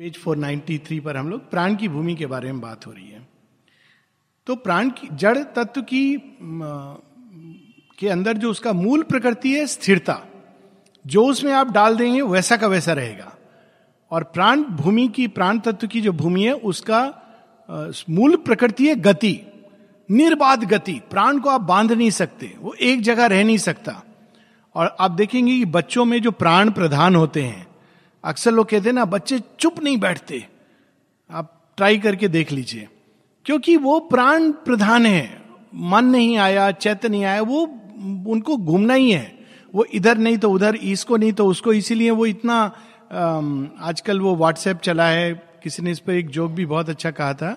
Page 493 पर हम लोग प्राण की भूमि के बारे में बात हो रही है। तो प्राण की, जड़ तत्व की के अंदर जो उसका मूल प्रकृति है, स्थिरता, जो उसमें आप डाल देंगे, वैसा का वैसा रहेगा। और प्राण भूमि की, प्राण तत्व की जो भूमि है, उसका मूल प्रकृति है गति, निर्बाध गति। प्राण को आप बाँध नहीं सकते, वो एक जगह रह नहीं सकता। और आप देखेंगे कि बच्चों में जो प्राण प्रधान होते हैं अक्सर लोग कहते हैं ना, बच्चे चुप नहीं बैठते। आप ट्राई करके देख लीजिए। क्योंकि वो प्राण प्रधान है। मन नहीं आया चैत्य नहीं आया, वो उनको घूमना ही है। वो इधर नहीं तो उधर, इसको नहीं तो उसको। इसीलिए वो इतना आजकल वो व्हाट्सएप चला है। किसी ने इस पर एक जोक भी बहुत अच्छा कहा था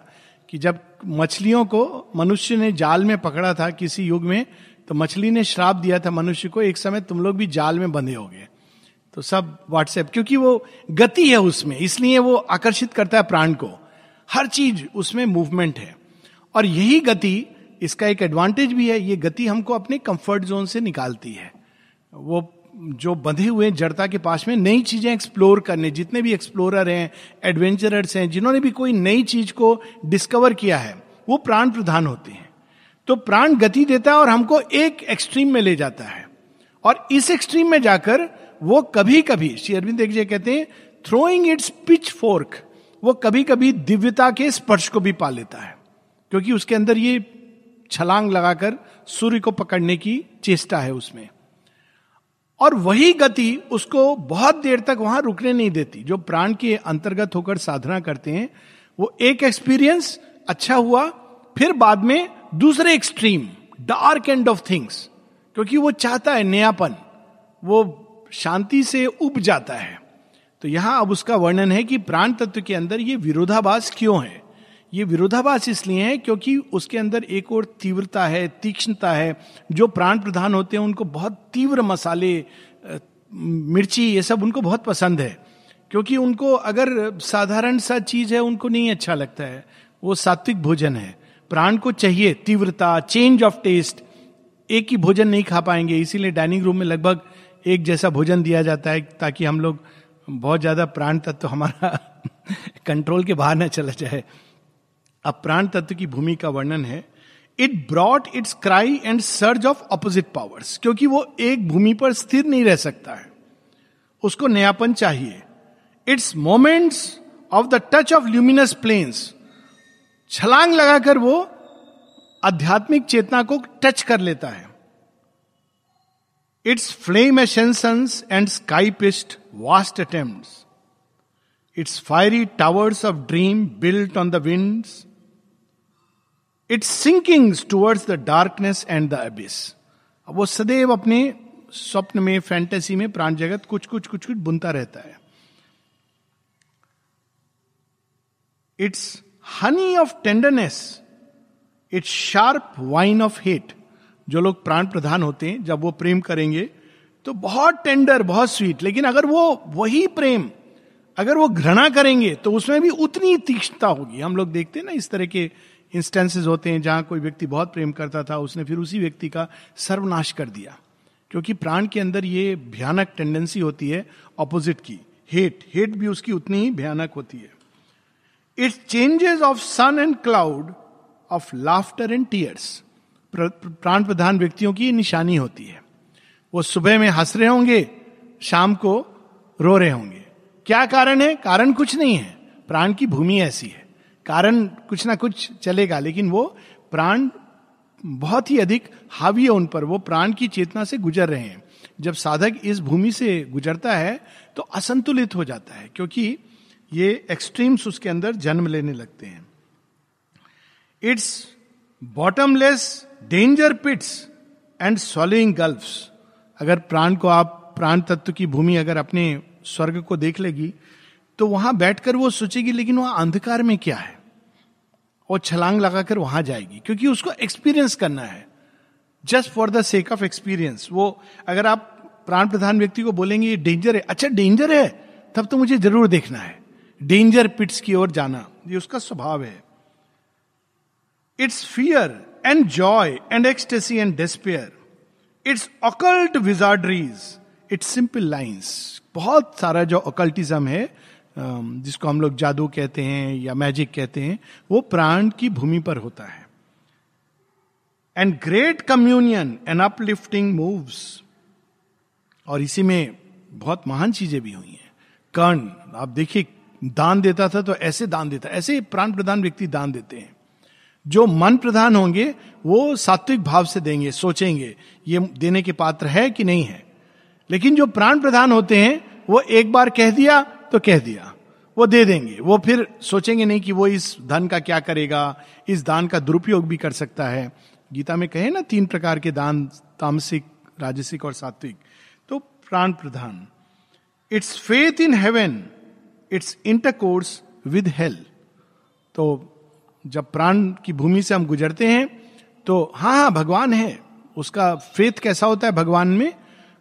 कि जब मछलियों को मनुष्य ने जाल में पकड़ा था किसी युग में तो मछली ने श्राप दिया था मनुष्य को, एक समय तुम लोग भी जाल में बंधे हो गए तो सब व्हाट्सएप क्योंकि वो गति है उसमें, इसलिए वो आकर्षित करता है प्राण को। हर चीज़ उसमें मूवमेंट है। और यही गति, इसका एक एडवांटेज भी है, ये गति हमको अपने कंफर्ट जोन से निकालती है। वो जो बंधे हुए जड़ता के पास में नई चीज़ें एक्सप्लोर करने, जितने भी एक्सप्लोरर हैं एडवेंचरर्स हैं, जिन्होंने भी कोई नई चीज़ को डिस्कवर किया है, वो प्राण प्रधान होते हैं। तो प्राण गति देता है और हमको एक एक्सट्रीम में ले जाता है। और इस एक्सट्रीम में जाकर वो कभी कभी श्री अरविंद एक कहते हैं थ्रोइंग इट्स पिच फोर्क वो कभी कभी दिव्यता के स्पर्श को भी पा लेता है। क्योंकि उसके अंदर ये छलांग लगाकर सूर्य को पकड़ने की चेष्टा है उसमें। और वही गति उसको बहुत देर तक वहाँ रुकने नहीं देती। जो प्राण के अंतर्गत होकर साधना करते हैं, वो एक एक्सपीरियंस अच्छा हुआ, फिर बाद में दूसरे extreme dark end of things क्योंकि वो चाहता है नयापन, वो शांति से उब जाता है। तो यहाँ अब उसका वर्णन है कि प्राण तत्व के अंदर ये विरोधाभास क्यों है? ये विरोधाभास इसलिए है क्योंकि उसके अंदर एक और तीव्रता है, तीक्ष्णता है। जो प्राण प्रधान होते हैं, उनको बहुत तीव्र मसाले मिर्ची, ये सब उनको बहुत पसंद है। क्योंकि उनको अगर साधारण सा चीज़ है, उनको नहीं अच्छा लगता है। वो सात्विक भोजन है। प्राण को चाहिए तीव्रता चेंज ऑफ़ टेस्ट एक ही भोजन नहीं खा पाएँगे। इसीलिए डाइनिंग रूम में लगभग एक जैसा भोजन दिया जाता है ताकि हम लोग बहुत ज़्यादा प्राण तत्व हमारा कंट्रोल के बाहर न चला जाए। अब प्राण तत्व की भूमि का वर्णन है। It brought its cry and surge of opposite powers क्योंकि वो एक भूमि पर स्थिर नहीं रह सकता है। उसको नयापन चाहिए। Its moments of the touch of luminous planes छलांग लगाकर वो आध्यात्मिक चेतना को टच कर लेता है। Its flame ascensions and sky pierced vast attempt its fiery towers of dream built on the winds its sinking towards the darkness and the abyss वो सदैव अपने स्वप्न में फैंटेसी में, प्राण जगत कुछ कुछ कुछ कुछ बुनता रहता है। Its honey of tenderness its sharp wine of hate जो लोग प्राण प्रधान होते हैं, जब वो प्रेम करेंगे तो बहुत टेंडर बहुत स्वीट लेकिन अगर वो, वही प्रेम, अगर वो घृणा करेंगे तो उसमें भी उतनी तीक्ष्णता होगी। हम लोग देखते हैं ना, इस तरह के इंस्टेंसेस होते हैं, जहाँ कोई व्यक्ति बहुत प्रेम करता था, उसने फिर उसी व्यक्ति का सर्वनाश कर दिया। क्योंकि प्राण के अंदर ये भयानक टेंडेंसी होती है ऑपोजिट की। हेट हेट भी उसकी उतनी ही भयानक होती है। Its changes of sun and cloud of laughter and tears प्राण प्रधान व्यक्तियों की निशानी होती है। वो सुबह में हंस रहे होंगे, शाम को रो रहे होंगे। क्या कारण है? कारण कुछ नहीं है। प्राण की भूमि ऐसी है। कारण कुछ ना कुछ चलेगा, लेकिन वो प्राण बहुत ही अधिक हावी है उन पर। वो प्राण की चेतना से गुजर रहे हैं। जब साधक इस भूमि से गुजरता है तो असंतुलित हो जाता है, क्योंकि ये एक्सट्रीम्स उसके अंदर जन्म लेने लगते हैं। Its bottomless danger pits and swallowing gulf अगर प्राण को आप, प्राण तत्व की भूमि अगर अपने स्वर्ग को देख लेगी तो वहाँ बैठकर वो सोचेगी, लेकिन वहाँ अंधकार में क्या है? और छलांग लगाकर वहाँ जाएगी, क्योंकि उसको एक्सपीरियंस करना है। Just for the sake of experience वो अगर आप प्राण प्रधान व्यक्ति को बोलेंगे, ये डेंजर है अच्छा डेंजर है, तब तो मुझे ज़रूर देखना है। डेंजर पिट्स की ओर जाना, ये उसका स्वभाव है। Its fear and joy and ecstasy and despair its occult wizardries its simple lines बहुत सारा जो अकल्टिज्म है जिसको हम लोग जादू कहते हैं या मैजिक कहते हैं, वो प्राण की भूमि पर होता है. And great communion and uplifting moves और इसी में बहुत महान चीज़ें भी हुई हैं. कर्ण, आप देखिए, दान देता था तो ऐसे दान देता, ऐसे प्राण प्रधान व्यक्ति दान देते हैं. जो मन प्रधान होंगे, वो सात्विक भाव से देंगे, सोचेंगे, ये देने के पात्र है कि नहीं है। लेकिन जो प्राण प्रधान होते हैं, वो एक बार कह दिया तो कह दिया। वो दे देंगे। वो फिर सोचेंगे नहीं कि वो इस धन का क्या करेगा, इस दान का दुरुपयोग भी कर सकता है। गीता में कहे ना, तीन प्रकार के दान, तामसिक, राजसिक और सात्विक। तो प्राण प्रधान। Its faith in heaven, its intercourse with hell. तो जब प्राण की भूमि से हम गुजरते हैं तो हाँ हाँ भगवान है। उसका फेथ कैसा होता है भगवान में?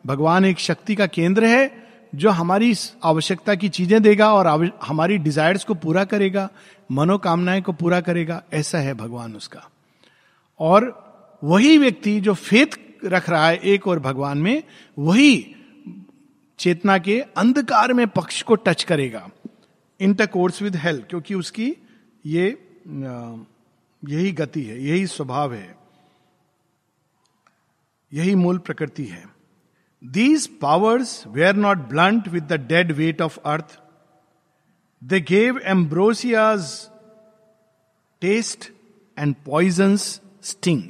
भगवान एक शक्ति का केंद्र है, जो हमारी आवश्यकता की चीज़ें देगा और हमारी डिजायर्स को पूरा करेगा, मनोकामनाएँ को पूरा करेगा, ऐसा है भगवान उसका। और वही व्यक्ति जो फेथ रख रहा है एक और भगवान में, वही चेतना के अंधकार में पक्ष को टच करेगा। इंटरकोर्स विद हेल्थ क्योंकि उसकी ये यही गति है, यही स्वभाव है, यही मूल प्रकृति है। These powers were not blunt with the dead weight of earth they gave ambrosia's taste and poison's sting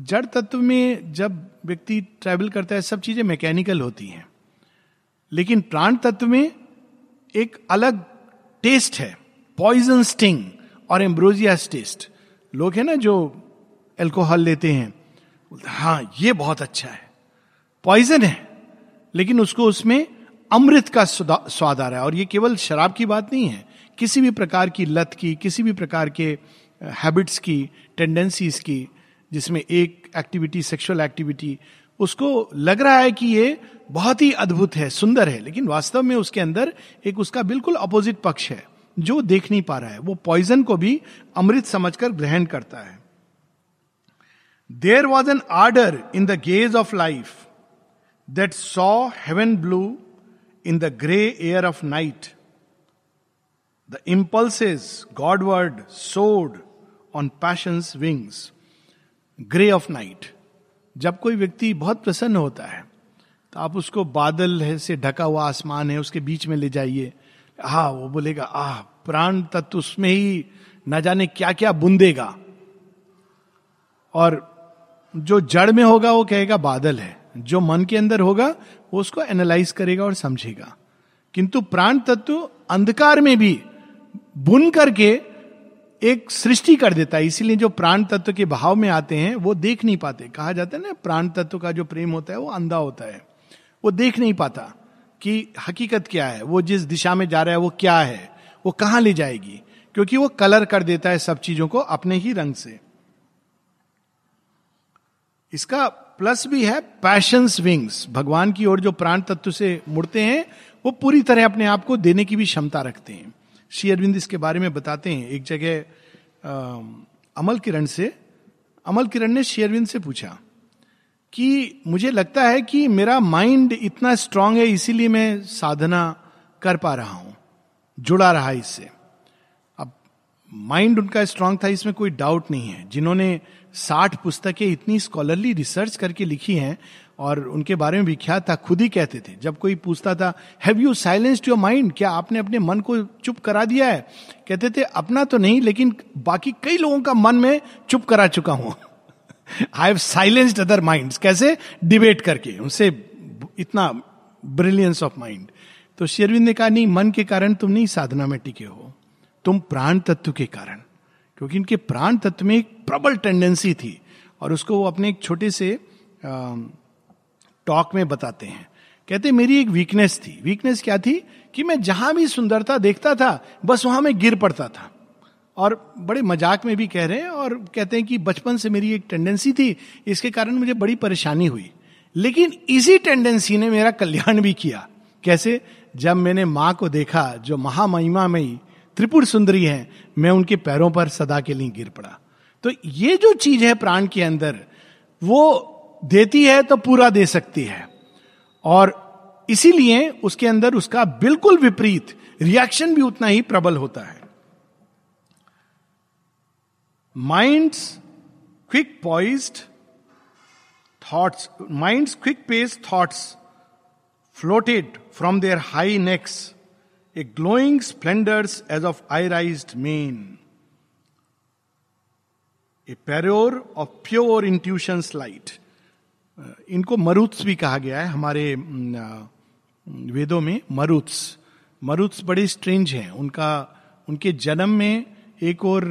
जड़ तत्व में जब व्यक्ति ट्रेवल करता है, सब चीज़ें मैकेनिकल होती हैं। लेकिन प्राण तत्व में एक अलग टेस्ट है पॉइजन स्टिंग और एम्ब्रोजिया टेस्ट लोग हैं ना जो एल्कोहल लेते हैं हाँ ये बहुत अच्छा है। पॉइजन है, लेकिन उसको उसमें अमृत का स्वाद आ रहा है और ये केवल शराब की बात नहीं है, किसी भी प्रकार की लत की, किसी भी प्रकार के हैबिट्स की टेंडेंसीज की, जिसमें एक एक्टिविटी सेक्सुअल एक्टिविटी उसको लग रहा है कि ये बहुत ही अद्भुत है, सुंदर है, लेकिन वास्तव में उसके अंदर एक उसका बिल्कुल अपोजिट पक्ष है, जो देख नहीं पा रहा है। वो पॉइजन को भी अमृत समझकर ग्रहण करता है। There was an order in the gaze of life that saw heaven blue in the grey air of night the impulses godward soared on passion's wings grey of night जब कोई व्यक्ति बहुत प्रसन्न होता है तो आप उसको बादल है से ढका हुआ आसमान है, उसके बीच में ले जाइए। हा, वो बोलेगा, आह, प्राण तत्व उसमें ही न जाने क्या क्या बुंदेगा। और जो जड़ में होगा, वो कहेगा, बादल है। जो मन के अंदर होगा, वो उसको एनालाइज करेगा और समझेगा। किंतु प्राण तत्व अंधकार में भी बुन करके एक सृष्टि कर देता है, इसीलिए जो प्राण तत्व के भाव में आते हैं, वो देख नहीं पाते। कहा जाता है ना, प्राण तत्व का जो प्रेम होता है, वो अंधा होता है। वो देख नहीं पाता कि हकीकत क्या है, वो जिस दिशा में जा रहा है, वो क्या है, वो कहाँ ले जाएगी? क्योंकि वो कलर कर देता है सब चीज़ों को अपने ही रंग से। इसका प्लस भी है पैशंस विंग्स भगवान की ओर जो प्राण तत्व से मुड़ते हैं, वो पूरी तरह अपने आप को देने की भी क्षमता रखते हैं। श्री अरविंद इसके बारे में बताते हैं। एक जगह अमल किरण से, अमल किरण ने श्री अरविंद से पूछा कि मुझे लगता है कि मेरा माइंड इतना स्ट्रांग है, इसीलिए मैं साधना कर पा रहा हूँ, जुड़ा रहा इससे। अब, माइंड उनका स्ट्रांग था, इसमें कोई डाउट नहीं है। जिन्होंने साठ पुस्तकें इतनी स्कॉलरली रिसर्च करके लिखी हैं और उनके बारे में विख्यात था, खुद ही कहते थे। जब कोई पूछता था have you silenced your mind क्या आपने अपने मन को चुप करा दिया है? कहते थे, अपना तो नहीं, लेकिन बाकी कई लोगों का मन में चुप करा चुका हूँ। I have silenced other mind कैसे? डिबेट करके। उनसे इतना ब्रिलियंस ऑफ़ माइंड तो शेरविंद ने कहा, नहीं, मन के कारण तुम नहीं साधना में टिके हो। तुम प्राण तत्व के कारण। क्योंकि इनके प्राण तत्व में एक प्रबल टेंडेंसी थी। और उसको वो अपने एक छोटे से टॉक में बताते हैं। कहते, मेरी एक वीकनेस थी। वीकनेस क्या थी? कि मैं जहाँ भी सुंदरता देखता था, बस वहाँ मैं गिर पड़ता था। और बड़े मज़ाक में भी कह रहे हैं और कहते हैं कि बचपन से मेरी एक टेंडेंसी थी। इसके कारण मुझे बड़ी परेशानी हुई। लेकिन इसी टेंडेंसी ने मेरा कल्याण भी किया। कैसे? जब मैंने माँ को देखा, जो महामहिमा में त्रिपुर सुंदरी है, मैं उनके पैरों पर सदा के लिए गिर पड़ा। तो ये जो चीज़ है प्राण के अंदर, वो देती है तो पूरा दे सकती है। और इसीलिए उसके अंदर उसका बिल्कुल विपरीत रिएक्शन भी उतना ही प्रबल होता है। Minds quick poised thoughts minds quick paced thoughts floated from their high nests a glowing splendour's edge of eyries mane a pennon of pure intuition's light इनको मरुत्स भी कहा गया है हमारे वेदों में, मरुत्स। मरुत्स बड़े स्ट्रेंज हैं। उनका, उनके जन्म में एक और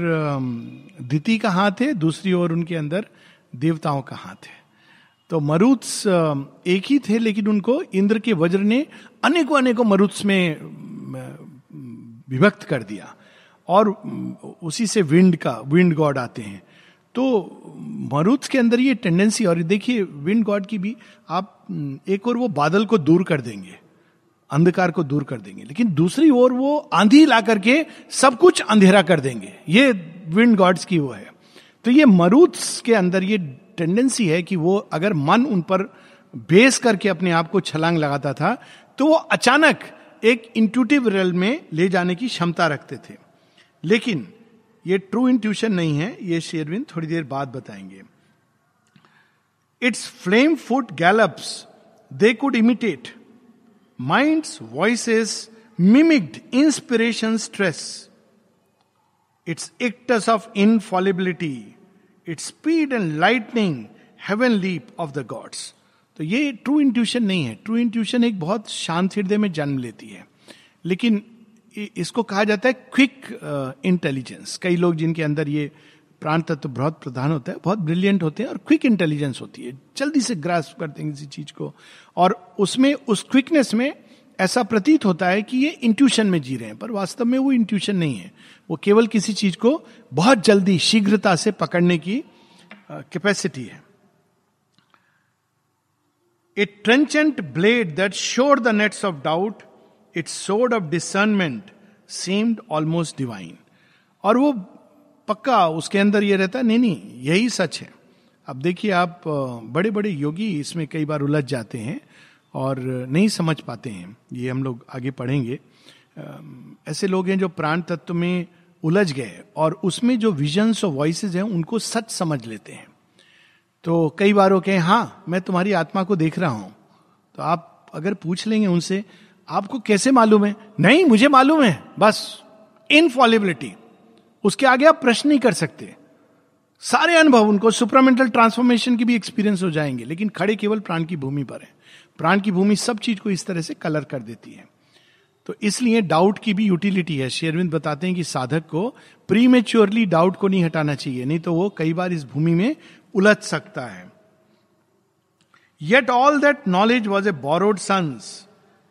दिति का हाथ है, दूसरी ओर उनके अंदर देवताओं का हाथ है। तो मरुत्स एक ही थे, लेकिन उनको इंद्र के वज्र ने अनेकों अनेकों मरुत्स में विभक्त कर दिया। और उसी से विंड का, विंड गॉड आते हैं। तो मरुत के अंदर ये टेंडेंसी और देखिए विंड गॉड की भी आप एक और वो बादल को दूर कर देंगे, अंधकार को दूर कर देंगे, लेकिन दूसरी ओर वो आंधी ला करके सब कुछ अंधेरा कर देंगे। ये विंड गॉड्स की वो है। तो ये मरुत के अंदर ये टेंडेंसी है कि वो अगर मन उन पर बेस करके अपने आप को छलांग लगाता था तो वो अचानक एक इंटूटिव रेल में ले जाने की क्षमता रखते थे। लेकिन ये ट्रू इंट्यूशन नहीं है, ये शेरविन थोड़ी देर बाद बताएँगे। Its flame foot gallops they could imitate mind's voices mimicked inspiration's stress its acts of infallibility its speed and lightning heaven leap of the gods तो ये ट्रू इंट्यूशन नहीं है। ट्रू इंट्यूशन एक बहुत शांत हृदय में जन्म लेती है। लेकिन इसको कहा जाता है क्विक इंटेलिजेंस कई लोग जिनके अंदर ये प्राण तत्व बहुत प्रधान होता है, बहुत ब्रिलियंट होते हैं और क्विक इंटेलिजेंस होती है। जल्दी से ग्रास करते हैं किसी चीज़ को। और उसमें, उस क्विकनेस में ऐसा प्रतीत होता है कि ये इंट्यूशन में जी रहे हैं, पर वास्तव में वो इंट्यूशन नहीं है। वो केवल किसी चीज़ को बहुत जल्दी, शीघ्रता से पकड़ने की कैपेसिटी है। A trenchant blade that shore the nets of doubt its sword of discernment seemed almost divine. और वो पक्का उसके अंदर ये रहता नहीं नहीं, यही सच है। अब देखिए आप बड़े बड़े योगी इसमें कई बार उलझ जाते हैं और नहीं समझ पाते हैं। ये हम लोग आगे पढ़ेंगे। ऐसे लोग हैं जो प्राण तत्व में उलझ गए और उसमें जो विजन्स और वॉइसेस हैं, उनको सच समझ लेते हैं। तो कई बार वो कहें हाँ मैं तुम्हारी आत्मा को देख रहा हूँ। तो आप अगर पूछ लेंगे उनसे आपको कैसे मालूम है? नहीं, मुझे मालूम है। बस इनफॉलिबिलिटी उसके आगे आप प्रश्न नहीं कर सकते। सारे अनुभव उनको सुपरामेंटल ट्रांसफॉर्मेशन की भी एक्सपीरियंस हो जाएँगे, लेकिन खड़े केवल प्राण की भूमि पर है। प्राण की भूमि सब चीज़ को इस तरह से कलर कर देती है। तो इसलिए डाउट की भी यूटिलिटी है। शेरविंद बताते हैं कि साधक को प्री मेच्योरली डाउट को नहीं हटाना चाहिए, नहीं तो वो कई बार इस भूमि में उलझ सकता है। Yet all that knowledge was a borrowed sun's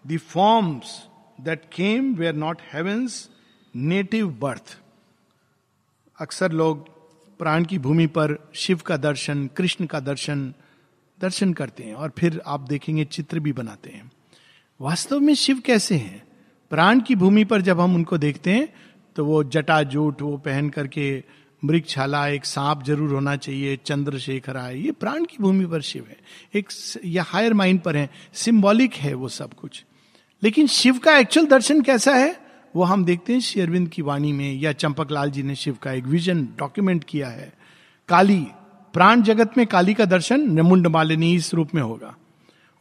the forms that came were not heaven's native birth अक्सर लोग प्राण की भूमि पर शिव का दर्शन, कृष्ण का दर्शन दर्शन करते हैं और फिर आप देखेंगे चित्र भी बनाते हैं। वास्तव में शिव कैसे हैं? प्राण की भूमि पर जब हम उनको देखते हैं तो वो जटा जूट वो पहन करके मृगछाला एक सांप ज़रूर होना चाहिए, चंद्रशेखर आए, ये प्राण की भूमि पर शिव है। एक या हायर माइंड पर है। सिंबॉलिक है वो सब कुछ। लेकिन शिव का एक्चुअल दर्शन कैसा है, वो हम देखते हैं शेरविंद की वाणी में, या चंपक लाल जी ने शिव का एक विजन डॉक्यूमेंट किया है। काली, प्राण जगत में काली का दर्शन नमुंड मालिनी इस रूप में होगा।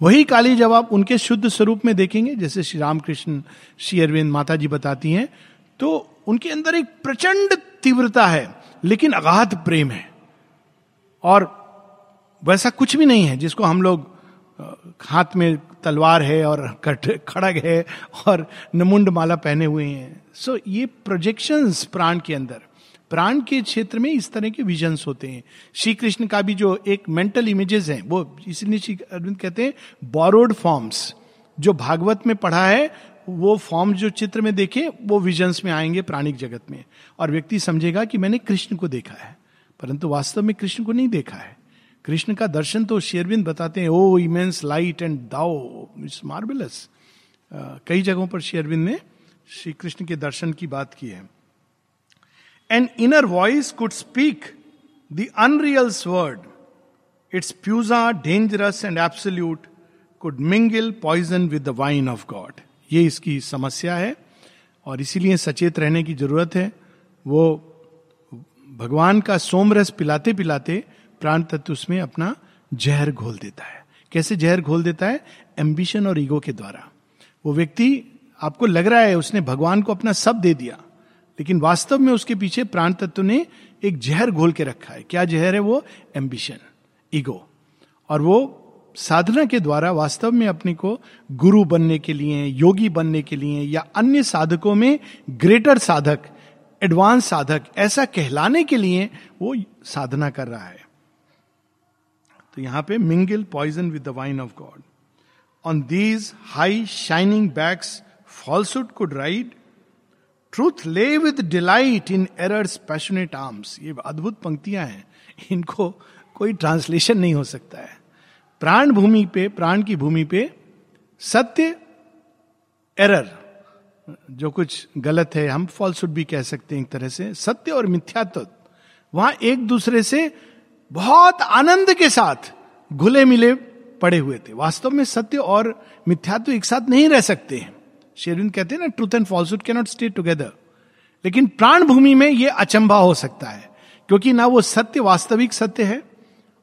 वही काली जब आप उनके शुद्ध स्वरूप में देखेंगे, जैसे श्री रामकृष्ण, श्री अरविंद माता जी बताती हैं तो उनके अंदर एक प्रचंड तीव्रता है, लेकिन अगाध प्रेम है। और वैसा कुछ भी नहीं है जिसको हम लोग हाथ में तलवार है और खड़ग है और नमुंड माला पहने हुए हैं। सो so, ये प्रोजेक्शंस प्राण के अंदर। प्राण के क्षेत्र में इस तरह के विजन्स होते हैं। श्री कृष्ण का भी जो एक मेंटल इमेजेस हैं वो इसलिए श्री अरविंद कहते हैं बोरोड फॉर्म्स जो भागवत में पढ़ा है वो फॉर्म जो चित्र में देखे वो विजन्स में आएँगे प्राणिक जगत में। और व्यक्ति समझेगा कि मैंने कृष्ण को देखा है परंतु वास्तव में कृष्ण को नहीं देखा है। कृष्ण का दर्शन तो शेरविंद बताते हैं, o immense light and though it's marvellous कई जगहों पर शेरविंद ने श्री कृष्ण के दर्शन की बात की है। An inner voice could speak the unreal word its fusion dangerous and absolute could mingle poison with the wine of God ये इसकी समस्या है, और इसीलिए सचेत रहने की ज़रूरत है। वो भगवान का सोमरस पिलाते पिलाते प्राण तत्व उसमें अपना जहर घोल देता है। कैसे जहर घोल देता है? एम्बिशन और ईगो के द्वारा। वो व्यक्ति आपको लग रहा है उसने भगवान को अपना सब दे दिया, लेकिन वास्तव में उसके पीछे प्राण तत्व ने एक जहर घोल के रखा है। क्या जहर है वो? एम्बिशन ईगो और वो साधना के द्वारा वास्तव में अपने को गुरु बनने के लिए, योगी बनने के लिए या अन्य साधकों में ग्रेटर साधक एडवांस साधक ऐसा कहलाने के लिए वो साधना कर रहा है। तो यहाँ पे mingle poison with the wine of God on these high shining backs falsehood could ride truth lay with delight in error's passionate arms ये अद्भुत पंक्तियाँ हैं। इनको कोई ट्रांसलेशन नहीं हो सकता है। प्राण भूमि पे, प्राण की भूमि पे सत्य एरर जो कुछ गलत है, हम फॉल्सुड भी कह सकते हैं एक तरह से, सत्य और मिथ्यात्व। वहाँ एक दूसरे से बहुत आनंद के साथ घुले मिले पड़े हुए थे। वास्तव में सत्य और मिथ्यात्व एक साथ नहीं रह सकते हैं। शेरविंद कहते हैं ना truth and falsehood can not stay together लेकिन प्राण भूमि में यह अचंभा हो सकता है, क्योंकि ना वो सत्य वास्तविक सत्य है,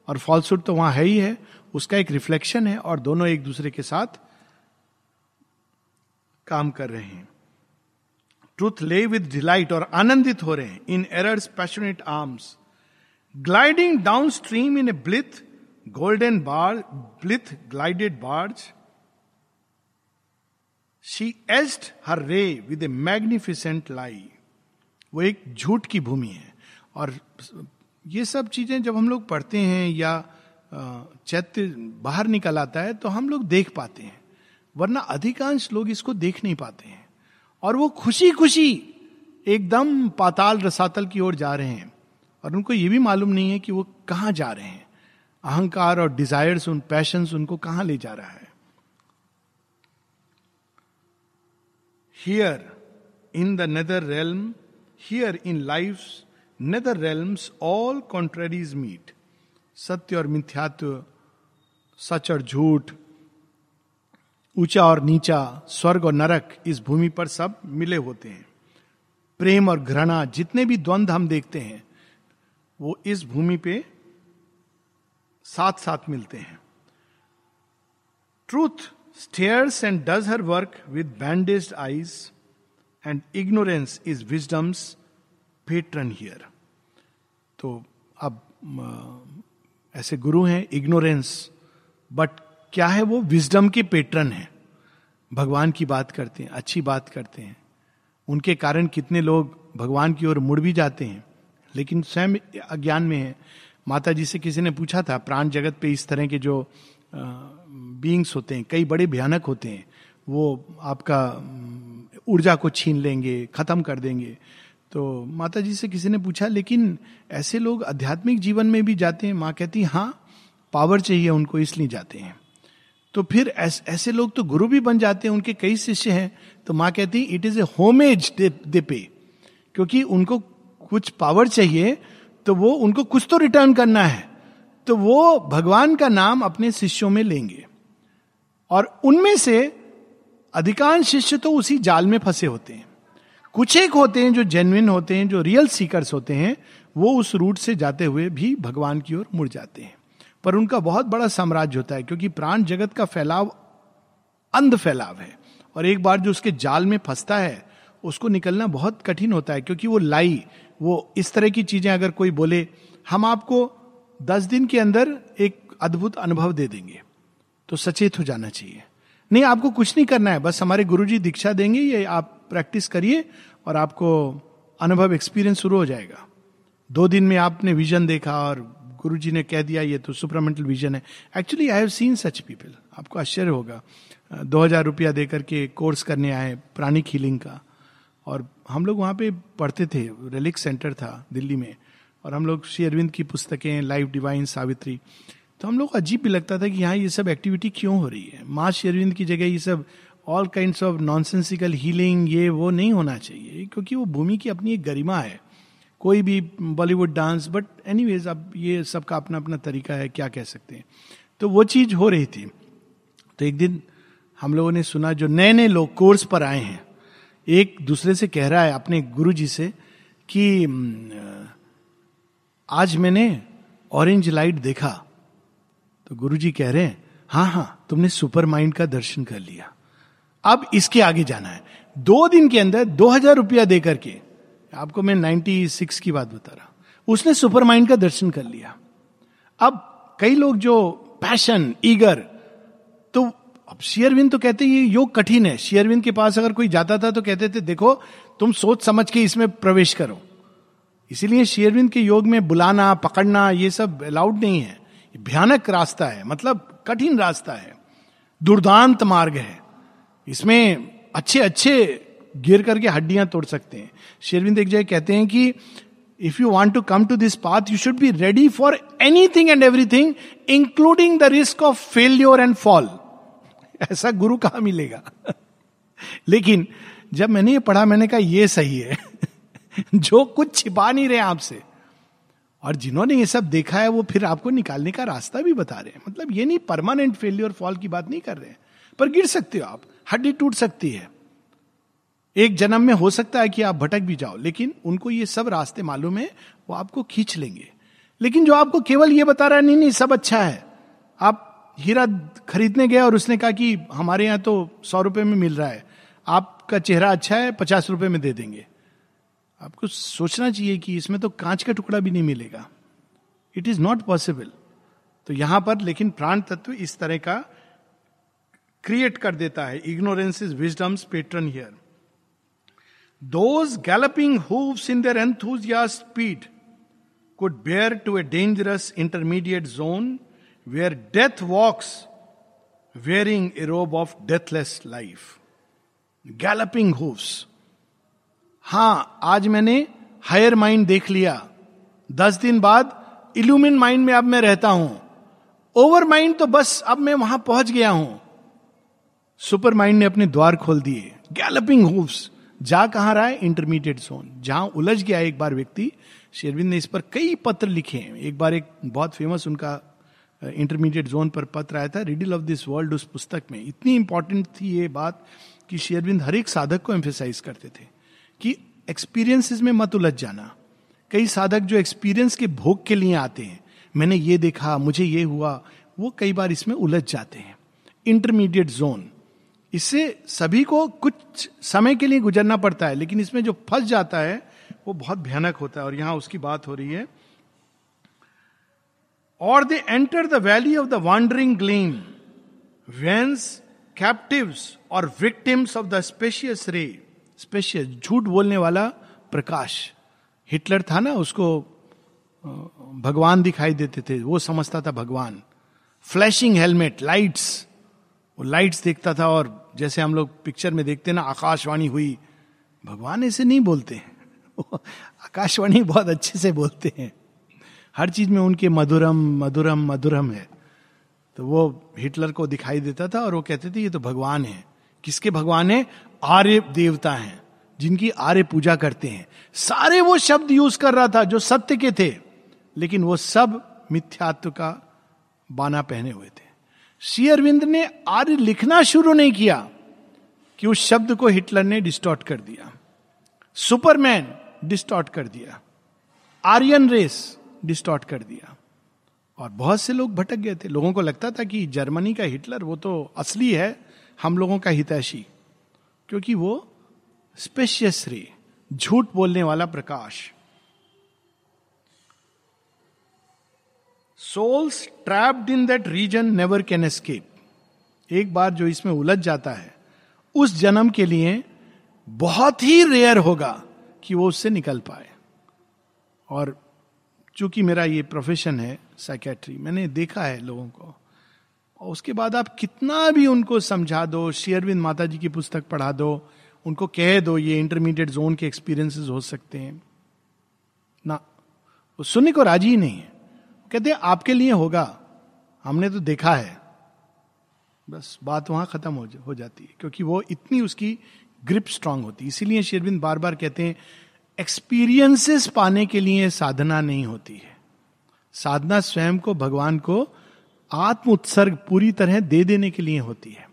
और फॉल्सुड तो वहाँ है ही है, उसका एक रिफ्लेक्शन है, और दोनों एक दूसरे के साथ काम कर रहे हैं। ट्रूथ ले विद डिलाइट और आनंदित हो रहे हैं। In error's passionate arms gliding down stream in a blithe golden bar blithe glided barge she eased her ray with a magnificent लाई वो एक झूठ की भूमि है। और ये सब चीज़ें जब हम लोग पढ़ते हैं या चैत्य बाहर निकल आता है तो हम लोग देख पाते हैं। वरना अधिकांश लोग इसको देख नहीं पाते हैं। और वो खुशी खुशी एकदम पाताल रसातल की ओर जा रहे हैं। और उनको ये भी मालूम नहीं है कि वो कहाँ जा रहे हैं। अहंकार और डिजायर्स उन पैशंस उनको कहाँ ले जा रहा है। Here in the nether realm here in life nether realms all contraries meet सत्य और मिथ्यात्व, सच और झूठ, ऊँचा और नीचा, स्वर्ग और नरक इस भूमि पर सब मिले होते हैं। प्रेम और घृणा, जितने भी द्वंद हम देखते हैं वो इस भूमि पे साथ साथ मिलते हैं। Truth stares and does her work with bandaged eyes and ignorance is wisdom's patron here तो अब ऐसे गुरु हैं इग्नोरेंस बट क्या है वो? विजडम के पेट्रन है। भगवान की बात करते हैं, अच्छी बात करते हैं। उनके कारण कितने लोग भगवान की ओर मुड़ भी जाते हैं। लेकिन स्वयं अज्ञान में है। माता जी से किसी ने पूछा था प्राण जगत पे इस तरह के जो बींग्स होते हैं कई बड़े भयानक होते हैं वो आपका ऊर्जा को छीन लेंगे खत्म कर देंगे। तो माता जी से किसी ने पूछा लेकिन ऐसे लोग आध्यात्मिक जीवन में भी जाते हैं माँ कहती हाँ पावर चाहिए उनको इसलिए जाते हैं। तो फिर ऐस, ऐसे लोग तो गुरु भी बन जाते हैं उनके कई शिष्य हैं तो माँ कहती it is a homage they pay क्योंकि उनको कुछ पावर चाहिए तो वो उनको कुछ तो रिटर्न करना है। तो वो भगवान का नाम अपने शिष्यों में लेंगे। और उनमें से अधिकांश शिष्य तो उसी जाल में फंसे होते हैं। कुछ एक होते हैं जो जेन्युइन होते हैं, जो रियल सीकर्स होते हैं, वो उस रूट से जाते हुए भी भगवान की ओर मुड़ जाते हैं। पर उनका बहुत बड़ा साम्राज्य होता है, क्योंकि प्राण जगत का फैलाव अंध फैलाव है। और एक बार जो उसके जाल में फंसता है, उसको निकलना बहुत कठिन होता है, क्योंकि वो लाई वो इस तरह की चीज़ें अगर कोई बोले, हम आपको दस दिन के अंदर एक अद्भुत अनुभव दे देंगे। तो सचेत हो जाना चाहिए। नहीं, आपको कुछ नहीं करना है, बस हमारे गुरुजी दीक्षा देंगे, ये आप प्रैक्टिस करिए और आपको अनुभव, एक्सपीरियंस शुरू हो जाएगा। दो दिन में आपने विजन देखा और गुरु जी ने कह दिया, ये तो सुपरामेंटल विजन है। Actually I have seen such people आपको आश्चर्य होगा। दो हज़ार रुपया दे करके कोर्स करने आए, प्राणिक हीलिंग का। और हम लोग वहाँ पे पढ़ते थे। रेलिक सेंटर था दिल्ली में। और हम लोग श्री अरविंद की पुस्तकें लाइफ डिवाइन सावित्री तो हम लोग को अजीब भी लगता था कि यहाँ ये सब एक्टिविटी क्यों हो रही है? माँ श्री अरविंद की जगह ये सब all kind of nonsensical healing ये वो नहीं होना चाहिए, क्योंकि वो भूमि की अपनी एक गरिमा है। कोई भी बॉलीवुड डांस बट एनी अब ये सबका अपना अपना तरीका है, क्या कह सकते हैं। तो वो चीज़ हो रही थी। तो एक दिन हम लोगों ने सुना जो नए नए लोग कोर्स पर आए हैं। एक दूसरे से कह रहा है अपने गुरु जी से कि आज मैंने ऑरेंज लाइट देखा। तो गुरु जी कह रहे हैं हाँ हाँ तुमने सुपर माइंड का दर्शन कर लिया। अब इसके आगे जाना है। दो दिन के अंदर दो हज़ार रुपया देकर के आपको मैं नाइन्टी सिक्स की बात बता रहा हूँ। उसने सुपर माइंड का दर्शन कर लिया। अब कई लोग जो पैशन ईगर तो अब शेयरविंद तो कहते हैं ये योग कठिन है। शेयरविंद के पास अगर कोई जाता था तो कहते थे, देखो, तुम सोच समझ के इसमें प्रवेश करो। इसीलिए शेयरविंद के योग में बुलाना, पकड़ना, ये सब अलाउड नहीं है। भयानक रास्ता है मतलब कठिन रास्ता है। दुर्दांत मार्ग है। इसमें अच्छे अच्छे गिर करके हड्डियाँ तोड़ सकते हैं। शेरविंद एक जगह कहते हैं कि if you want to come to this path you should be ready for anything and everything including the risk of failure and fall ऐसा गुरु कहा मिलेगा? लेकिन जब मैंने ये पढ़ा, मैंने कहा, ये सही है। जो कुछ छिपा नहीं रहे आपसे। और जिन्होंने ये सब देखा है, वो फिर आपको निकालने का रास्ता भी बता रहे हैं। मतलब ये नहीं परमानेंट फेलियर फॉल की बात नहीं कर रहे हैं। पर गिर सकते हो आप, हड्डी टूट सकती है। एक जन्म में हो सकता है कि आप भटक भी जाओ, लेकिन उनको ये सब रास्ते मालूम है, वो आपको खींच लेंगे। लेकिन जो आपको केवल ये बता रहा है, नहीं नहीं, सब अच्छा है। आप हीरा खरीदने गया और उसने कहा कि हमारे यहाँ तो सौ रुपए में मिल रहा है। आपका चेहरा अच्छा है, पचास रुपए में दे देंगे। आपको सोचना चाहिए कि इसमें तो कांच का टुकड़ा भी नहीं मिलेगा। इट इज़ नॉट पॉसिबल तो यहाँ पर लेकिन प्राण तत्व इस तरह का क्रिएट कर देता है। Ignorance is wisdom's patron hear those galloping hooves in their enthusiast speed could bear to a dangerous intermediate zone where death walks wearing a robe of deathless life galloping hooves हाँ, आज मैंने higher mind देख लिया। दस दिन बाद illumined mind में अब मैं रहता हूँ। ओवर माइंड तो बस अब मैं वहाँ पहुँच गया हूँ। सुपर माइंड ने अपने द्वार खोल दिए। गैलपिंग हूव्स जा कहाँ रहा है? इंटरमीडिएट जोन जहाँ उलझ गया एक बार व्यक्ति। शेरविंद ने इस पर कई पत्र लिखे हैं। एक बार एक बहुत फ़ेमस उनका इंटरमीडिएट जोन पर पत्र आया था रिडिल ऑफ़ दिस वर्ल्ड उस पुस्तक में। इतनी इंपॉर्टेंट थी ये बात कि शेरविंद हर एक साधक को एम्फेसाइज करते थे कि एक्सपीरियंसेस में मत उलझ जाना। कई साधक जो एक्सपीरियंस के भोग के लिए आते हैं, मैंने ये देखा, मुझे ये हुआ, वो कई बार इसमें उलझ जाते हैं। इंटरमीडिएट जोन इससे सभी को कुछ समय के लिए गुजरना पड़ता है, लेकिन इसमें जो फंस जाता है, वो बहुत भयानक होता है। और यहाँ उसकी बात हो रही है और they enter the valley of the wandering gleam whence captives और victims of the specious ray specious झूठ बोलने वाला प्रकाश। हिटलर था ना, उसको भगवान दिखाई देते थे, वो समझता था भगवान। फ्लैशिंग हेलमेट लाइट्स वो लाइट्स देखता था और जैसे हम लोग पिक्चर में देखते ना, आकाशवाणी हुई। भगवान ऐसे नहीं बोलते आकाशवाणी बहुत अच्छे से बोलते हैं। हर चीज़ में उनके मधुरम मधुरम मधुरम है। तो वो हिटलर को दिखाई देता था और वो कहते थे, ये तो भगवान है। किसके भगवान है? आर्य देवता हैं, जिनकी आर्य पूजा करते हैं। सारे वो शब्द यूज़ कर रहा था जो सत्य के थे, लेकिन वो सब मिथ्यात्व का बाना पहने हुए थे। श्री अरविंद ने आर्य लिखना शुरू नहीं किया कि उस शब्द को हिटलर ने डिस्टॉर्ट कर दिया। सुपरमैन डिस्टॉर्ट कर दिया। आर्यन रेस डिस्टॉर्ट कर दिया। और बहुत से लोग भटक गए थे। लोगों को लगता था कि जर्मनी का हिटलर वो तो असली है, हम लोगों का हितैषी। क्योंकि वो स्पेशियस रे झूठ बोलने वाला प्रकाश। Souls trapped in that region never can escape एक बार जो इसमें उलझ जाता है, उस जन्म के लिए बहुत ही रेयर होगा कि वो उससे निकल पाए। और चूँकि मेरा ये प्रोफेशन है साइकेट्री मैंने देखा है लोगों को। और उसके बाद आप कितना भी उनको समझा दो शेयरविंद माता जी की पुस्तक पढ़ा दो उनको कह दो ये इंटरमीडिएट जोन के एक्सपीरियंसेस हो सकते हैं। ना वो सुनने को राज़ी ही नहीं है। कहते हैं आपके लिए होगा हमने तो देखा है। बस बात वहाँ खत्म हो, हो जाती है क्योंकि वो इतनी उसकी ग्रिप स्ट्रांग होती है। इसीलिए शेरविंद बार बार कहते हैं एक्सपीरियंसेस पाने के लिए साधना नहीं होती है। साधना स्वयं को, भगवान को आत्म उत्सर्ग पूरी तरह दे देने के लिए होती है।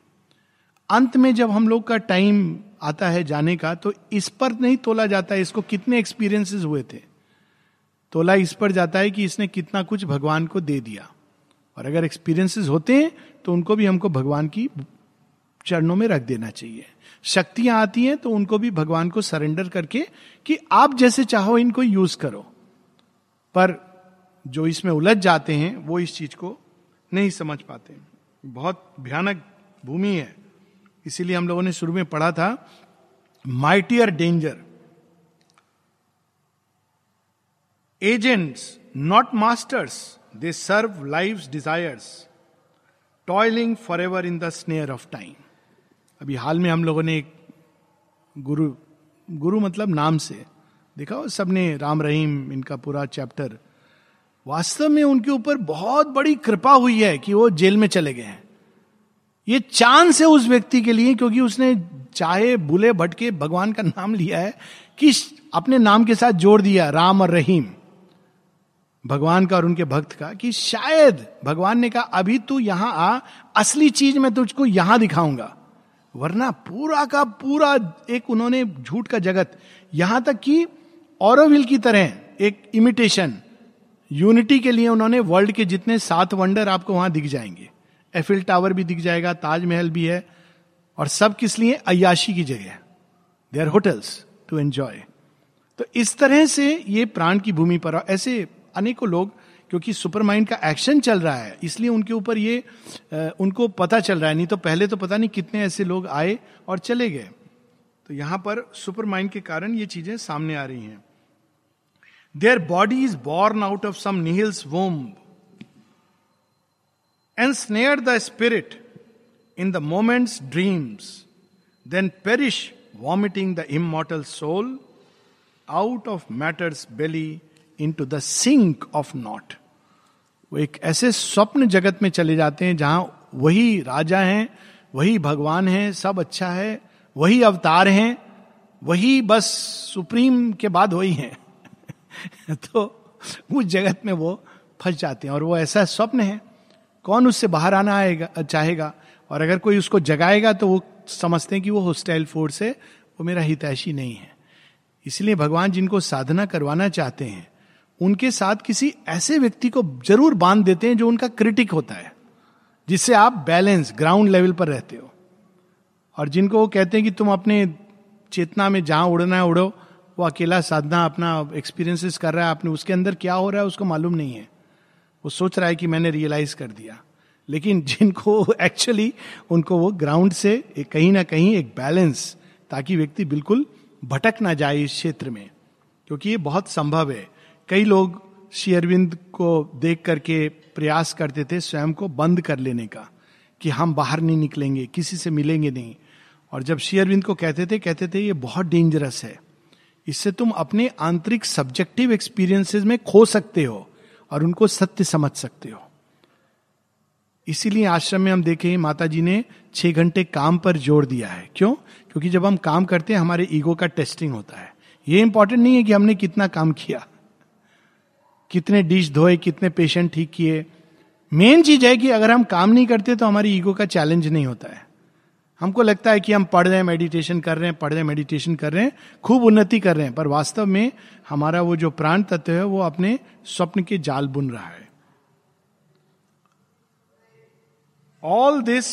अंत में जब हम लोग का टाइम आता है जाने का तो इस पर नहीं तोला जाता है, इसको कितने एक्सपीरियंसेस हुए थे। तोला इस पर जाता है कि इसने कितना कुछ भगवान को दे दिया। और अगर एक्सपीरियंसेस होते हैं तो उनको भी हमको भगवान की चरणों में रख देना चाहिए। शक्तियाँ आती हैं तो उनको भी भगवान को सरेंडर करके कि आप जैसे चाहो इनको यूज़ करो। पर जो इसमें उलझ जाते हैं, वो इस चीज़ को नहीं समझ पाते। बहुत भयानक भूमि है। इसीलिए हम लोगों ने शुरू में पढ़ा था mightier danger agents not masters they serve life desires toiling for ever in the snare of time अभी हाल में हम लोगों ने एक गुरु गुरु मतलब नाम से देखा सबने राम रहीम, इनका पूरा चैप्टर। वास्तव में उनके ऊपर बहुत बड़ी कृपा हुई है कि वो जेल में चले गए हैं। ये चांस है उस व्यक्ति के लिए, क्योंकि उसने चाहे बुले भटके भगवान का नाम लिया है, कि अपने नाम के साथ जोड़ दिया, राम और रहीम। भगवान का और उनके भक्त का, कि शायद भगवान ने कहा, अभी तू यहाँ आ, असली चीज़ मैं तुझको यहाँ दिखाऊँगा। वरना पूरा का पूरा एक उन्होंने झूठ का जगत। यहाँ तक कि औरविल की तरह एक इमिटेशन यूनिटी के लिए उन्होंने वर्ल्ड के जितने सात वंडर आपको वहाँ दिख जाएँगे। एफिल टावर भी दिख जाएगा ताजमहल भी है, और सब किस लिए? अयाशी की जगह। There are hotels to enjoy तो इस तरह से ये प्राण की भूमि पर, ऐसे अनेकों लोग क्योंकि सुपर माइंड का एक्शन चल रहा है, इसलिए उनके ऊपर ये उनको पता चल रहा है। नहीं तो पहले तो पता नहीं कितने ऐसे लोग आए और चले गए। तो यहाँ पर सुपर माइंड के कारण ये चीज़ें सामने आ रही हैं। Their body is born out of some nihil's womb the spirit in the moment's dreams then perish vomiting the immortal soul out of matter's matter's belly to the sink of naught. वो एक ऐसे स्वप्न जगत में चले जाते हैं जहाँ वही राजा हैं, वही भगवान हैं, सब अच्छा है, वही अवतार हैं, वही बस सुप्रीम के बाद वही हैं। तो उस जगत में वो फंस जाते हैं और वो ऐसा स्वप्न है। कौन उससे बाहर आना आएगा, चाहेगा? और अगर कोई उसको जगाएगा तो वो समझते हैं कि वो होस्टाइल फोर्स है, वो मेरा हितैषी नहीं है। इसलिए भगवान जिनको साधना करवाना चाहते हैं उनके साथ किसी ऐसे व्यक्ति को ज़रूर बाँध देते हैं जो उनका क्रिटिक होता है, जिससे आप बैलेंस ग्राउंड लेवल पर रहते हो। और जिनको वो कहते हैं कि तुम अपने चेतना में जहाँ उड़ना है उड़ो, वो अकेला साधना अपना एक्सपीरियंसेस कर रहा है, आपने उसके अंदर क्या हो रहा है उसको मालूम नहीं है। वो सोच रहा है कि मैंने रियलाइज़ कर दिया। लेकिन जिनको एक्चुअली उनको वो ग्राउंड से कहीं ना कहीं एक बैलेंस ताकि व्यक्ति बिल्कुल भटक ना जाए इस क्षेत्र में, क्योंकि ये बहुत संभव है। कई लोग शेयरविंद को देख करके प्रयास करते थे स्वयं को बंद कर लेने का, कि हम बाहर नहीं निकलेंगे, किसी से मिलेंगे नहीं। और जब शेयरविंद को कहते थे कहते थे, ये बहुत डेंजरस है। इससे तुम अपने आंतरिक सब्जेक्टिव एक्सपीरियंसेस में खो सकते हो और उनको सत्य समझ सकते हो। इसीलिए आश्रम में हम देखें माता जी ने छह घंटे काम पर ज़ोर दिया है। क्यों? क्योंकि जब हम काम करते हैं, हमारे ईगो का टेस्टिंग होता है। ये इंपॉर्टेंट नहीं है कि हमने कितना काम किया। कितने डिश धोए, कितने पेशेंट ठीक किए। मेन चीज़ है कि अगर हम काम नहीं करते तो हमारी ईगो का चैलेंज नहीं होता है। हमको लगता है कि हम पढ़ रहे हैं मेडिटेशन कर रहे हैं, पढ़ रहे हैं मेडिटेशन कर रहे हैं, खूब उन्नति कर रहे हैं। पर वास्तव में हमारा वो जो प्राण तत्व है, वो अपने स्वप्न के जाल बुन रहा है। All this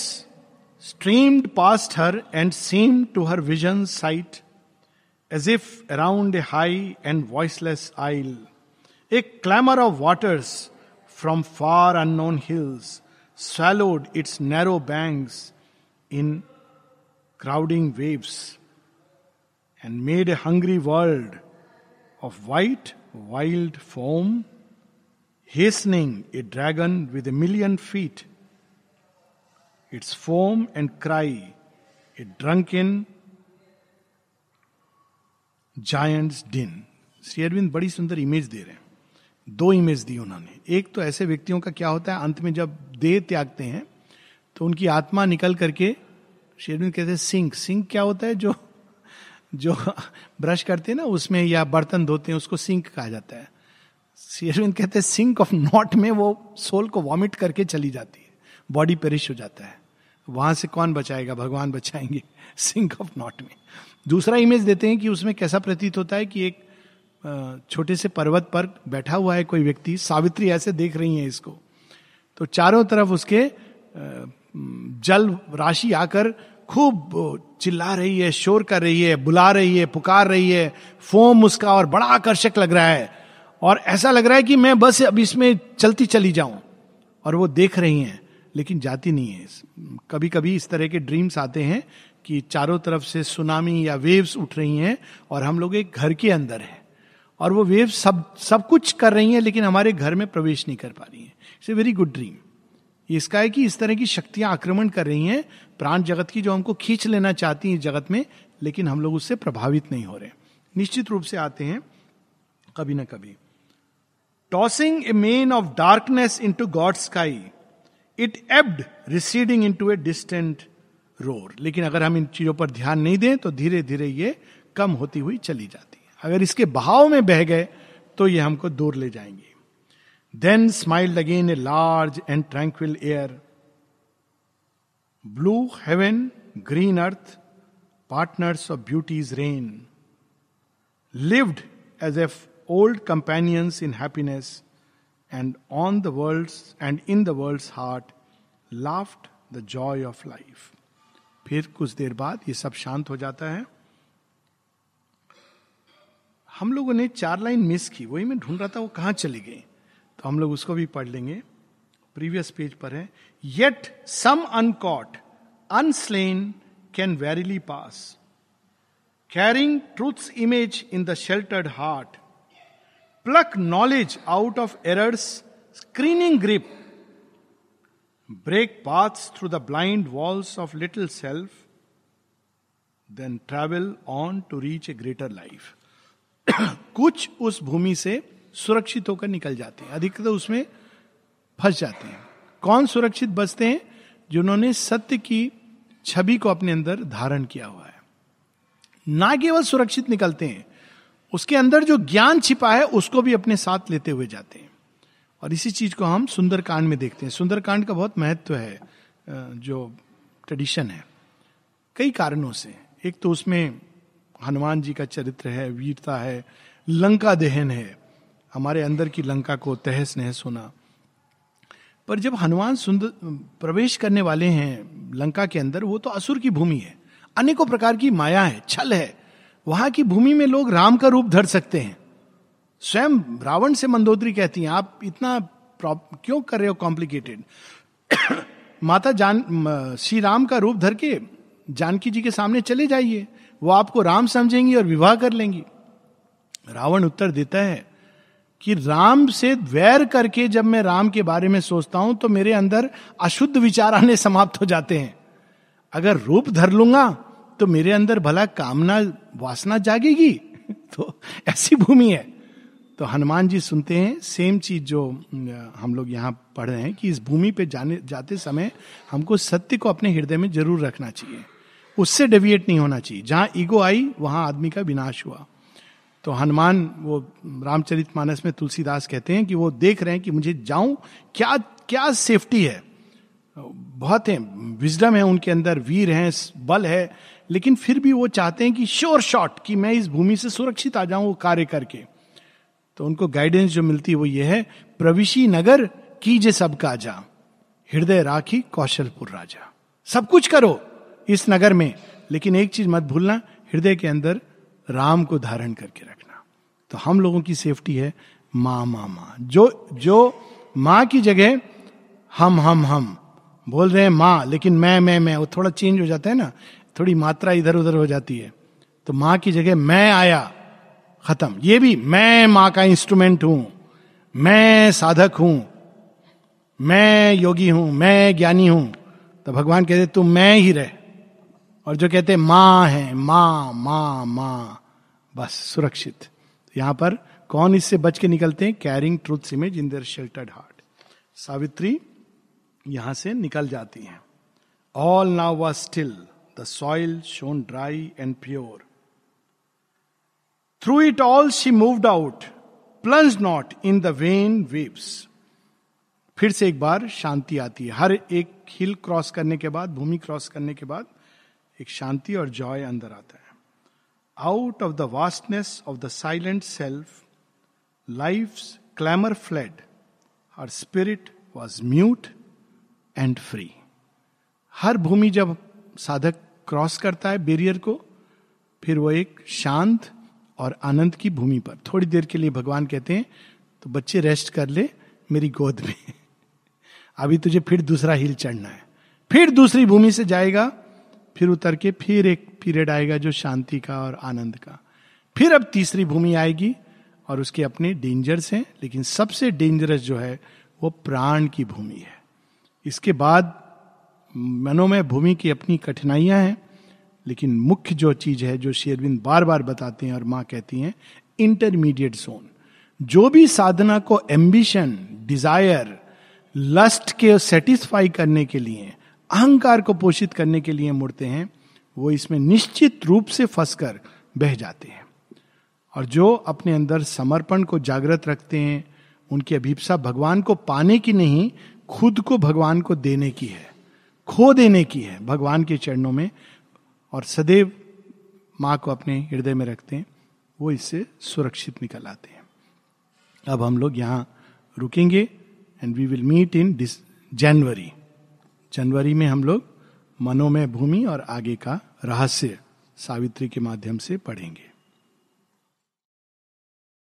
streamed past her and seem to her vision sight as if around a high and voiceless isle A clamour of waters from far unknown hills swallowed its narrow banks in crowding waves and made a hungry world of white, wild foam, hastening a dragon with a million feet. Its foam and cry, a drunken giants din Sri Aurobindo बड़ी सुंदर image दे रहे हैं दो image दी उन्होंने। एक तो ऐसे व्यक्तियों का क्या होता है, अंत में जब देह त्यागते हैं तो उनकी आत्मा निकल करके शेरविंद कहते हैं, सिंक। सिंक क्या होता है जो जो ब्रश करते हैं ना, उसमें या बर्तन धोते हैं, उसको सिंक कहा जाता है। शेरविंद कहते हैं, सिंक ऑफ़ नॉट में वो सोल को वॉमिट करके चली जाती है। बॉडी पेरिश हो जाता है। वहाँ से कौन बचाएगा? भगवान बचाएँगे। सिंक ऑफ़ नॉट में। दूसरा इमेज देते हैं कि उसमें कैसा प्रतीत होता है कि एक छोटे से पर्वत पर बैठा हुआ है कोई व्यक्ति, सावित्री ऐसे देख रही है इसको। तो चारों तरफ़ उसके जल राशि आकर खूब चिल्ला रही है, शोर कर रही है, बुला रही है, पुकार रही है। फोम उसका और बड़ा आकर्षक लग रहा है। और ऐसा लग रहा है कि मैं बस अब इसमें चलती चली जाऊँ और वो देख रही हैं, लेकिन जाती नहीं है। कभी कभी इस तरह के ड्रीम्स आते हैं कि चारों तरफ़ से सुनामी या वेव्स उठ रही हैं और हम लोग एक घर के अंदर हैं। और वो वेव सब सब कुछ कर रही हैं, लेकिन हमारे घर में प्रवेश नहीं कर पा रही हैं। It's a very good dream इसका है कि इस तरह की शक्तियाँ आक्रमण कर रही हैं। प्राण जगत की जो हमको खींच लेना चाहती हैं जगत में, लेकिन हम लोग उससे प्रभावित नहीं हो रहे। निश्चित रूप से आते हैं, कभी ना कभी। Tossing a mane of darkness into God sky it ebbed receding into a distant roar लेकिन अगर हम इन चीज़ों पर ध्यान नहीं दें तो धीरे धीरे ये कम होती हुई चली जाती अगर इसके बहाव में बह गए तो ये हमको दूर ले जाएँगे। Then smiled again a large and tranquil air blue heaven green earth partners of beauty's reign lived as of old companions in happiness, and on the world's and in the world's heart laughed the joy of life. फिर कुछ देर बाद ये सब शांत हो जाता है। हम लोगों ने चार लाइन मिस की, वही मैं ढूंढ रहा था वो कहाँ चली गई। तो हम लोग उसको भी पढ़ लेंगे। प्रीवियस पेज पर है। Yet some uncaught unslain can verily pass carrying truth's image in the sheltered heart pluck knowledge out of error's screening grip break paths through the blind walls of little self then travel on to reach a greater life कुछ उस भूमि से सुरक्षित होकर निकल जाते हैं। अधिकतर उसमें फंस जाते हैं। कौन सुरक्षित बचते हैं? जिन्होंने सत्य की छवि को अपने अंदर धारण किया हुआ है। ना केवल सुरक्षित निकलते हैं, उसके अंदर जो ज्ञान छिपा है, उसको भी अपने साथ लेते हुए जाते हैं। और इसी चीज़ को हम सुंदरकांड में देखते हैं। सुंदरकांड का बहुत महत्व है जो ट्रेडिशन है, कई कारणों से। एक तो उसमें हनुमान जी का चरित्र है, वीरता है, लंका दहन है। हमारे अंदर की लंका को तहस नहस होना। पर जब हनुमान सुंदर प्रवेश करने वाले हैं लंका के अंदर, वो तो असुर की भूमि है। अनेकों प्रकार की माया है, छल है। वहाँ की भूमि में लोग राम का रूप धर सकते हैं। स्वयं रावण से मंदोदरी कहती हैं, आप इतना क्यों कर रहे हो कॉम्प्लिकेटेड माता जान श्री राम का रूप धर के जानकी जी के सामने चले जाइए। वो आपको राम समझेंगी और विवाह कर लेंगी। रावण उत्तर देता है कि राम से वैर करके जब मैं राम के बारे में सोचता हूँ तो मेरे अंदर अशुद्ध विचार आने समाप्त हो जाते हैं। अगर रूप धर लूँगा तो मेरे अंदर भला कामना, वासना जागेगी। तो ऐसी भूमि है। तो हनुमान जी सुनते हैं, सेम चीज़ जो हम लोग यहाँ पढ़ रहे हैं कि इस भूमि पे जाने, जाते समय हमको सत्य को अपने हृदय में ज़रूर रखना चाहिए। उससे डेविएट नहीं होना चाहिए। जहाँ ईगो आई, वहाँ आदमी का विनाश हुआ। तो हनुमान, वो रामचरित मानस में तुलसीदास कहते हैं कि वो देख रहे हैं कि मुझे जाऊँ, क्या क्या सेफ्टी है? बहुत है विजडम है उनके अंदर, वीर है, बल है, लेकिन फिर भी वो चाहते हैं कि श्योर शॉट कि मैं इस भूमि से सुरक्षित आ जाऊँ वो कार्य करके। तो उनको गाइडेंस जो मिलती है वो ये है प्रविशी नगर, कीजे सबका जा। हृदय राखी कौशलपुर राजा। सब कुछ करो। इस नगर में। लेकिन एक चीज़ मत भूलना, हृदय के अंदर राम को धारण करके रखना। तो हम लोगों की सेफ्टी है माँ माँ माँ। जो जो माँ की जगह हम हम हम बोल रहे हैं माँ, लेकिन मैं मैं मैं, वो थोड़ा चेंज हो जाता है ना, थोड़ी मात्रा इधर उधर हो जाती है। तो माँ की जगह मैं आया, खत्म। ये भी मैं माँ का इंस्ट्रूमेंट हूँ, मैं साधक हूँ, मैं योगी हूँ, मैं ज्ञानी हूँ। तो भगवान कहते तू मैं ही रह। और जो कहते माँ है माँ माँ माँ बस सुरक्षित। यहाँ पर कौन इससे बच के निकलते हैं? Carrying truth image in their sheltered heart Savitri यहाँ से निकल जाती हैं। All now was still the soil shone dry and pure. Through it all, she moved out, plunge not in the vain waves फिर से एक बार शांति आती है। हर एक हिल क्रॉस करने के बाद भूमि क्रॉस करने के बाद एक शांति और जॉय अंदर आता है। Out of the vastness of the silent self life clamour fled her spirit was mute and free हर भूमि जब साधक क्रॉस करता है बेरियर को, फिर वो एक शांत और आनंद की भूमि पर। थोड़ी देर के लिए भगवान कहते हैं तो बच्चे रेस्ट कर ले मेरी गोद में। अभी तुझे फिर दूसरा हिल चढ़ना है। फिर दूसरी भूमि से जाएगा फिर उतर के फिर एक पीरियड आएगा जो शांति का और आनंद का। फिर अब तीसरी भूमि आएगी और उसके अपने डेंजर्स हैं, लेकिन सबसे डेंजरस जो है, वो प्राण की भूमि है। इसके बाद मनोमय भूमि की अपनी कठिनाइयाँ हैं, लेकिन मुख्य जो चीज़ है, जो शेरविंद बार बार बताते हैं और माँ कहती हैं इंटरमीडिएट जोन जो भी साधना को एम्बिशन डिज़ायर लस्ट के सेटिस्फाई करने के लिए अहंकार को पोषित करने के लिए मुड़ते हैं, वो इसमें निश्चित रूप से फंसकर बह जाते हैं। और जो अपने अंदर समर्पण को जागृत रखते हैं, उनकी अभिप्सा भगवान को पाने की नहीं, खुद को भगवान को देने की है। खो देने की है भगवान के चरणों में, और सदैव माँ को अपने हृदय में रखते हैं, वो इससे सुरक्षित निकल आते हैं। अब हम लोग यहाँ रुकेंगे and we will meet in January जनवरी में हम लोग मनोमय भूमि और आगे का रहस्य सावित्री के माध्यम से पढ़ेंगे।